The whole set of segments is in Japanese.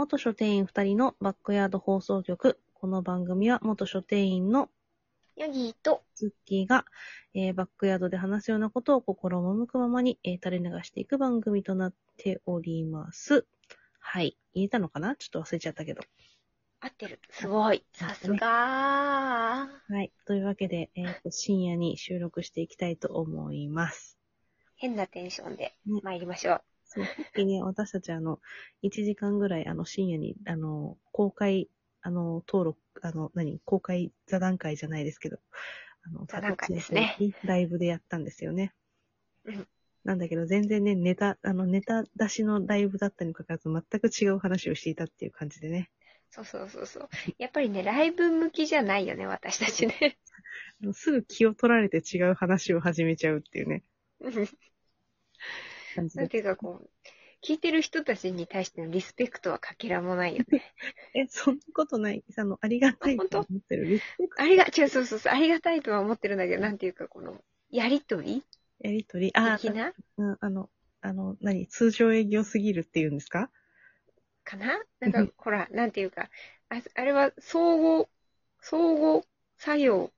元書店員2人のバックヤード放送局。この番組は元書店員のヤギーと、ズッキーが、えーバックヤードで話すようなことを心赴くままに、えー垂れ流していく番組となっております。はい。言えたのかな？ちょっと忘れちゃったけど。合ってる。すごい。さすがはい。というわけで、えーと深夜に収録していきたいと思います。変なテンションでね参りましょう。そう、さっきね、私たちあの、1時間ぐらい、あの、深夜に、あの、公開、あの、登録、あの、何、公開座談会じゃないですけど、あの、座談会ですねライブでやったんですよね。うんなんだけど、全然ね、ネタ、あの、ネタ出しのライブだったにもかかわらず、全く違う話をしていたっていう感じでね。そうそうそうそう。やっぱりね、ライブ向きじゃないよね、私たちね。すぐ気を取られて違う話を始めちゃうっていうね、感じで。なんていうかこう、聞いてる人たちに対してのリスペクトはかけらもないよね。え、そんなことない。あの、ありがたいと思ってる。リスペクト。ありが、違う、そうそうそう、ありがたいとは思ってるんだけど、なんていうかこの、やりとり？やりとり、あ、的な？うん、あの、あの、何？通常営業すぎるっていうんですか？かな？なんか、ほら、なんていうか、ああれは相互、相互作用、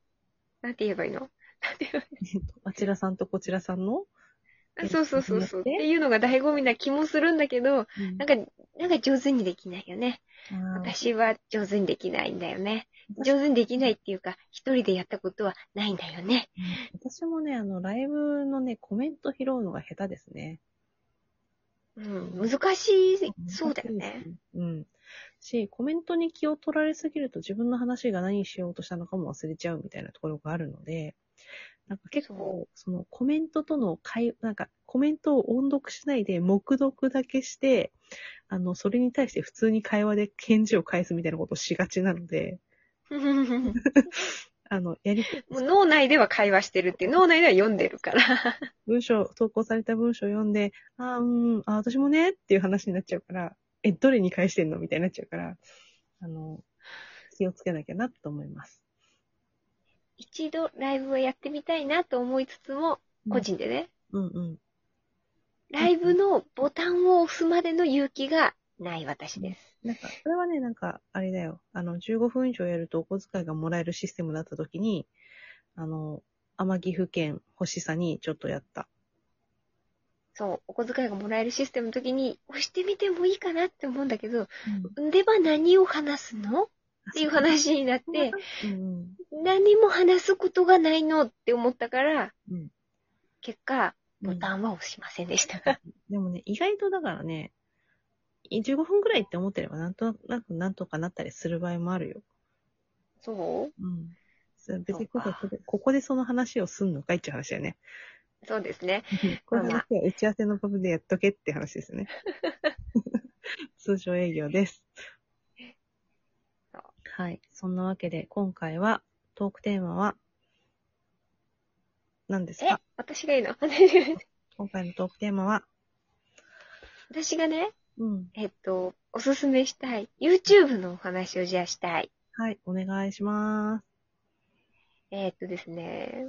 なんて言えばいいの？なんて言えばいいえっとあちらさんとこちらさんの、のあそうそうそうそう。っっていうのが醍醐味な気もするんだけど、うんなんか、なんか上手にできないよね。私は上手にできないんだよね。上手にできないっていうか、一人でやったことはないんだよね。うん私もね、あの、ライブのね、コメント拾うのが下手ですね。うん、難しい、そうだよね。。うん。し、コメントに気を取られすぎると自分の話が何しようとしたのかも忘れちゃうみたいなところがあるので、なんか結構、そのコメントとの会、なんかコメントを音読しないで黙読だけして、あの、それに対して普通に会話で返事を返すみたいなことをしがちなので、も あの、やり、う脳内では会話してるっていう、脳内では読んでるから。文章、投稿された文章を読んで、あーうん、あ、私もねっていう話になっちゃうから、え、どれに返してんのみたいになっちゃうから、あの、気をつけなきゃなと思います。一度ライブをやってみたいなと思いつつも、個人でね、うんうん。ライブのボタンを押すまでの勇気がない私です。なんか、それはね、なんか、あれだよ。あの、15分以上やるとお小遣いがもらえるシステムだった時に、あの、天岐阜県欲しさにちょっとやった。そう、お小遣いがもらえるシステムの時に押してみてもいいかなって思うんだけど、うん。では何を話すの？っていう話になって。何も話すことがないのって思ったから、うん結果、ボタンは押しませんでした。でもね、意外とだからね、15分くらいって思ってれば、なんとなくなんとかなったりする場合もあるよ。そう？うん。別にここで、ここでその話をすんのかいって話だよね。そうですね。この話は打ち合わせの部分でやっとけって話ですね。通常営業です。はい。そんなわけで、今回は、トークテーマは、何ですえか、私がいいの？今回のトークテーマは、私がね、うん。えっと、おすすめしたい。YouTube のお話をじゃあしたい。はい、お願いします。えっとですね、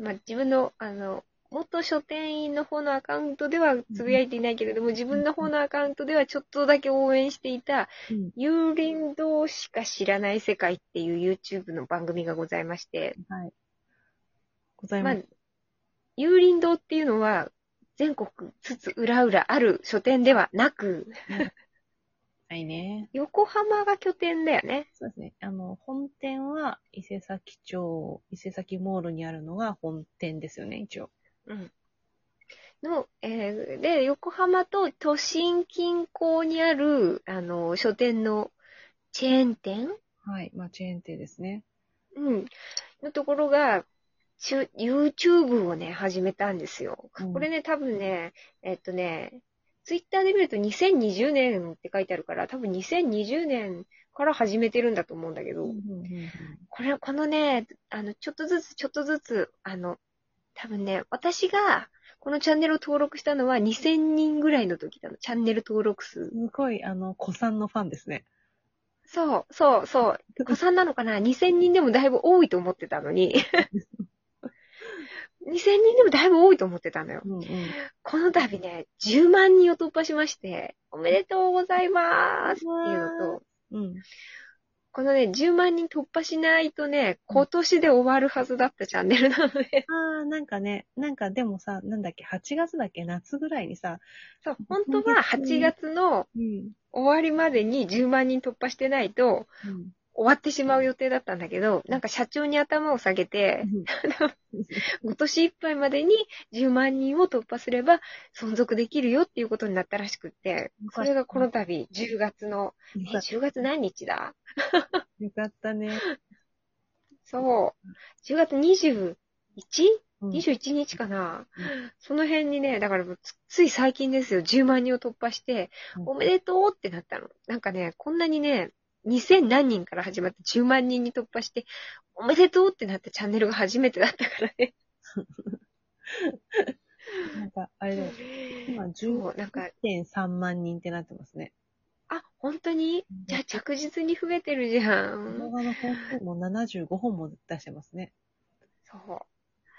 まあ、自分の、あの、元書店員の方のアカウントではつぶやいていないけれども、自分の方のアカウントではちょっとだけ応援していた、うん。幽霊堂しか知らない世界っていう YouTube の番組がございまして、はい。ございまあます。、幽霊堂っていうのは、全国つつ裏裏ある書店ではなく、はいね。横浜が拠点だよね。そうですね。あの、本店は伊勢崎町、伊勢崎モールにあるのが本店ですよね、一応。うん。の、えーで、横浜と都心近郊にある、あの、書店のチェーン店はい。まあ、チェーン店ですね。うん。のところが、YouTube をね、始めたんですよ。うんこれね、多分ね、えっとね、ツイッターで見ると2020年って書いてあるから、多分2020年から始めてるんだと思うんだけど、これ、このね、あの、ちょっとずつ、ちょっとずつ、あの、多分ね、私が、このチャンネルを登録したのは2000人ぐらいの時なの。チャンネル登録数。すごい、あの、子さんのファンですね。そう、そう、そう。子さんなのかな ?2000 人でもだいぶ多いと思ってたのに。2000人でもだいぶ多いと思ってたのよ。うんうん。この度ね、10万人を突破しまして、おめでとうございますっていうのと、うん。このね、10万人突破しないとね、今年で終わるはずだったチャンネルなので、ああ、なんかね、なんかでもさ、なんだっけ、8月だっけ、夏ぐらいにさ、そう、本当は8月のうん。終わりまでに10万人突破してないと、うん。終わってしまう予定だったんだけど、なんか社長に頭を下げて、今年いっぱいまでに10万人を突破すれば存続できるよっていうことになったらしくって、それがこの度10月の、えよかっ10月何日だ？た よかったね。そう。10月 21?21 うん。日かな、うん。その辺にね、だからつつい最近ですよ、10万人を突破して、うん。おめでとうってなったの。なんかね、こんなにね、2000何人から始まって10万人に突破して、おめでとうってなったチャンネルが初めてだったからね。なんか、あれだよ。今、そう、なんか、10.3万人ってなってますね。あ、本当に？うんじゃあ着実に増えてるじゃ動ん。画の本数も75本も出してますね。そう、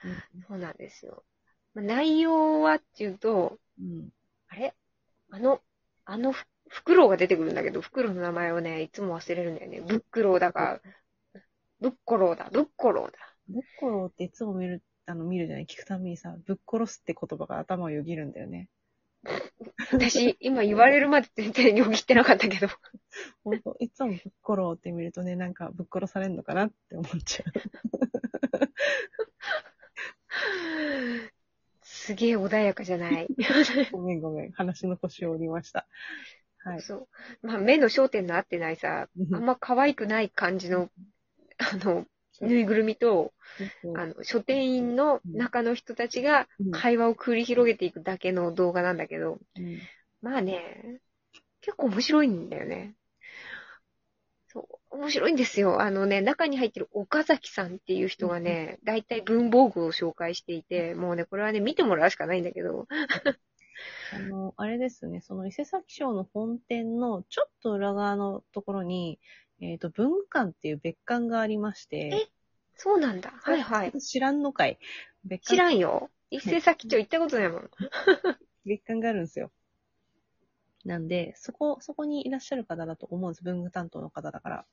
うんそうなんですよ。まあ内容はっていうと、うん。あれ？あの、あのふ、フクロウが出てくるんだけど、フクロウの名前をね、いつも忘れるんだよね。ブックロウだか、ブッコロウだ、ブッコロウだ。ぶっころっていつも見る、あの、見るじゃない？聞くたびにさ、ぶっ殺すって言葉が頭をよぎるんだよね。私、今言われるまで全然よぎってなかったけど。ほんと、いつもぶっころって見るとね、なんかぶっ殺されるのかなって思っちゃう。すげえ穏やかじゃない。ごめんごめん。話の腰を折りました。はい。そう。まあ、目の焦点の合ってないさ、あんま可愛くない感じの、あの、ぬいぐるみと、あの、書店員の中の人たちがうん会話を繰り広げていくだけの動画なんだけど、うんまあね、結構面白いんだよね。そう、面白いんですよ。あのね、中に入ってる岡崎さんっていう人がね、だいたい文房具を紹介していて、もうね、これはね、見てもらうしかないんだけど、あの、あれですね、その伊勢崎町の本店のちょっと裏側のところに、えっ、と、文具館っていう別館がありまして、そうなんだ。はいはい。知らんのかい。別知館、らんよ。一斉先町行ったことないもん。別館があるんですよ。なんで、そこ、そこにいらっしゃる方だと思うんです。文具担当の方だから。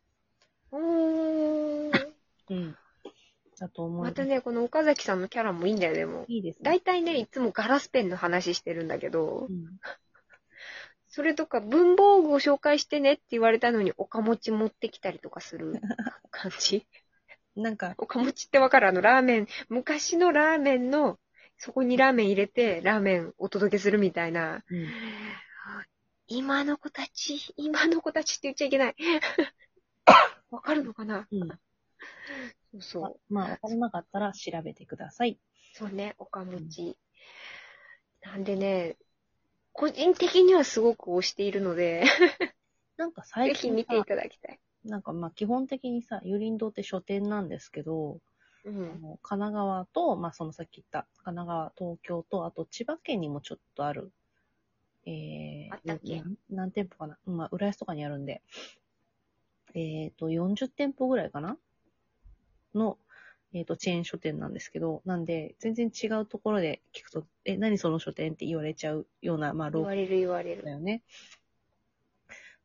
うーん。うん。だと思う。またね、この岡崎さんのキャラもいいんだよ、でも。いいですね。大体ね、いつもガラスペンの話してるんだけどう、ん。それとか文房具を紹介してねって言われたのに、おかもち持ってきたりとかする 感じ？なんか、おかもちってわかる？あの、ラーメン、昔のラーメンの、そこにラーメン入れて、ラーメンお届けするみたいな。うん。今の子たち、今の子たちって言っちゃいけない。わかるのかな？うん。そうそう。まあ、わからなかったら調べてください。そうね、おかもち。なんでね、個人的にはすごく推しているので、なんかぜ最近さひ見ていただきたい。なんかまあ基本的にさ、有林堂って書店なんですけど、あうん。の神奈川と、まあそのさっき言った神奈川、東京と、あと千葉県にもちょっとある。えー、あったっけ？何店舗かな？うんまあ浦安とかにあるんで。えっ、と、40店舗ぐらいかな？の、えっ、と、チェーン書店なんですけど、なんで、全然違うところで聞くと、え、何その書店って言われちゃうような、まあ、ロー言われる言われる。だよね。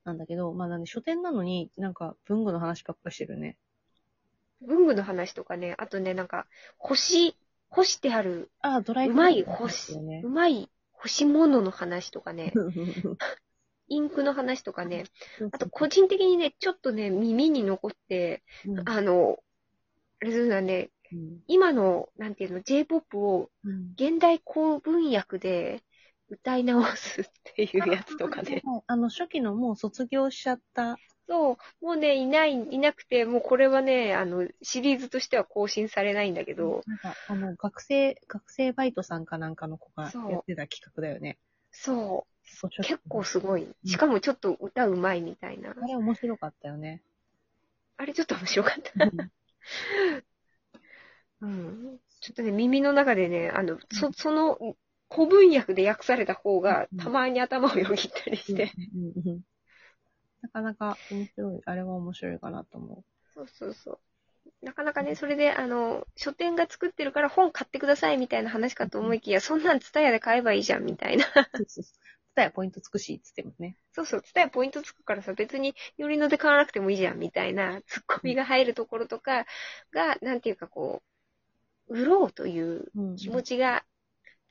なんだけど、まあなんで書店なのになんか文具の話ばっかりしてるね。文具の話とかね、あとね、なんか、干し、干してある、ああ、ドライうまいフラワー干し、よねう。まい干し物の話とかね、インクの話とかね、あと個人的にね、ちょっとね、耳に残って、うんあの、あれするのはね、うん今の、なんていうの、J-POP をうん現代公文訳で歌い直すっていうやつとかね。はいあの、初期のもう卒業しちゃった。そう、もうね、いない、いなくて、もうこれはね、あの、シリーズとしては更新されないんだけど、なんか、あの、学生、学生バイトさんかなんかの子がそうやってた企画だよね。そう、そう初期結構すごい。しかもちょっと歌うまいみたいな。あれ面白かったよね。あれちょっと面白かった。うん。ちょっとね、耳の中でね、あの、そ、その、古文訳で訳された方がうん、たまに頭をよぎったりして。なかなか面白い、あれは面白いかなと思そうそうそう。なかなかね、それで、あの、書店が作ってるから本買ってくださいみたいな話かと思いきや、そんなんツタヤで買えばいいじゃんみたいな。そうそうそう。伝えポイントつくし、つってもね。そうそう、ツタヤポイントつくからさ、別に寄りので買わなくてもいいじゃんみたいな、ツッコミが入るところとかが、なんていうかこう、売ろうといううん気持ちが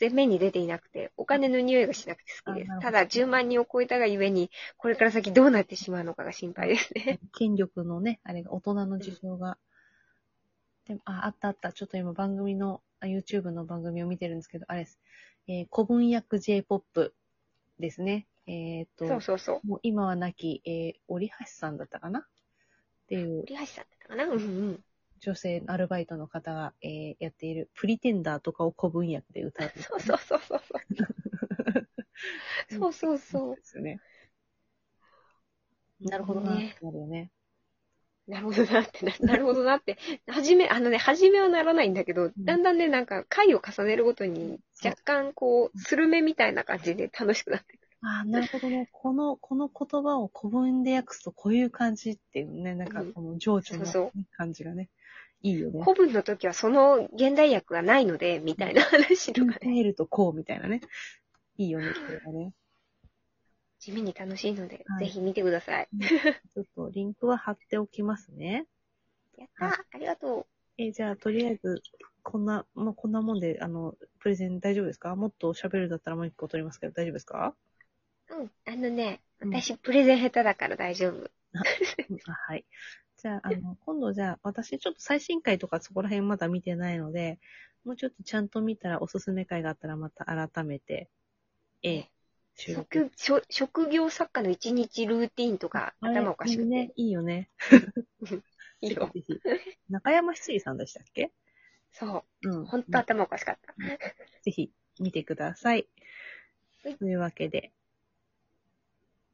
前面に出ていなくて、お金の匂いがしなくて好きですただ、10万人を超えたがゆえに、これから先どうなってしまうのかが心配ですね。権力のね、あれが、大人の事情が。でも、あ、あったあった。ちょっと今番組の、あ YouTube の番組を見てるんですけど、あれです。えー古文訳 J-POP ですね。えっ、と、そうそうそう。もう今は亡き、えー、折橋さんだったかな？っていうリハシさんだったかな？うんうん。女性のアルバイトの方が、えーやっているプリテンダーとかを古文訳で歌う。そ うそうそうそうそう。そうそうそう。ですよね。なるほどな。ねなるよね。なるほどなってな、なるほどなって。はじめ、あのね、はじめはならないんだけど、んだんだんね、なんか回を重ねるごとに、若干こう、スルメみたいな感じで楽しくなってくる。ああ、なるほどね。この、この言葉を古文で訳すとこういう感じっていうね、なんかうんこの情緒の、感じがね、いいよね。古文の時はその現代訳がないので、みたいな話とかね、見ているとこうみたいなね。いいよね、それがね。地味に楽しいので、はいぜひ見てください。ちょっとリンクは貼っておきますね。やったーありがとえーじゃあ、とりあえず、こんな、まあ、こんなもんで、あの、プレゼン大丈夫ですか？もっと喋るだったらもう一個取りますけど、大丈夫ですか？う。うん、あのね、うん私プレゼン下手だから大丈夫。うんあはい。じゃあ、あの、今度じゃあ、私ちょっと最新回とかそこら辺まだ見てないので、もうちょっとちゃんと見たらおすすめ回があったらまた改めて、ええ。職職職業作家の一日ルーティーンとか頭おかしくて。いいね。いいよね。いいよ。中山七里さんでしたっけ？そうう。ん。ほんと頭おかしかった。ぜひ見てください。というわけで、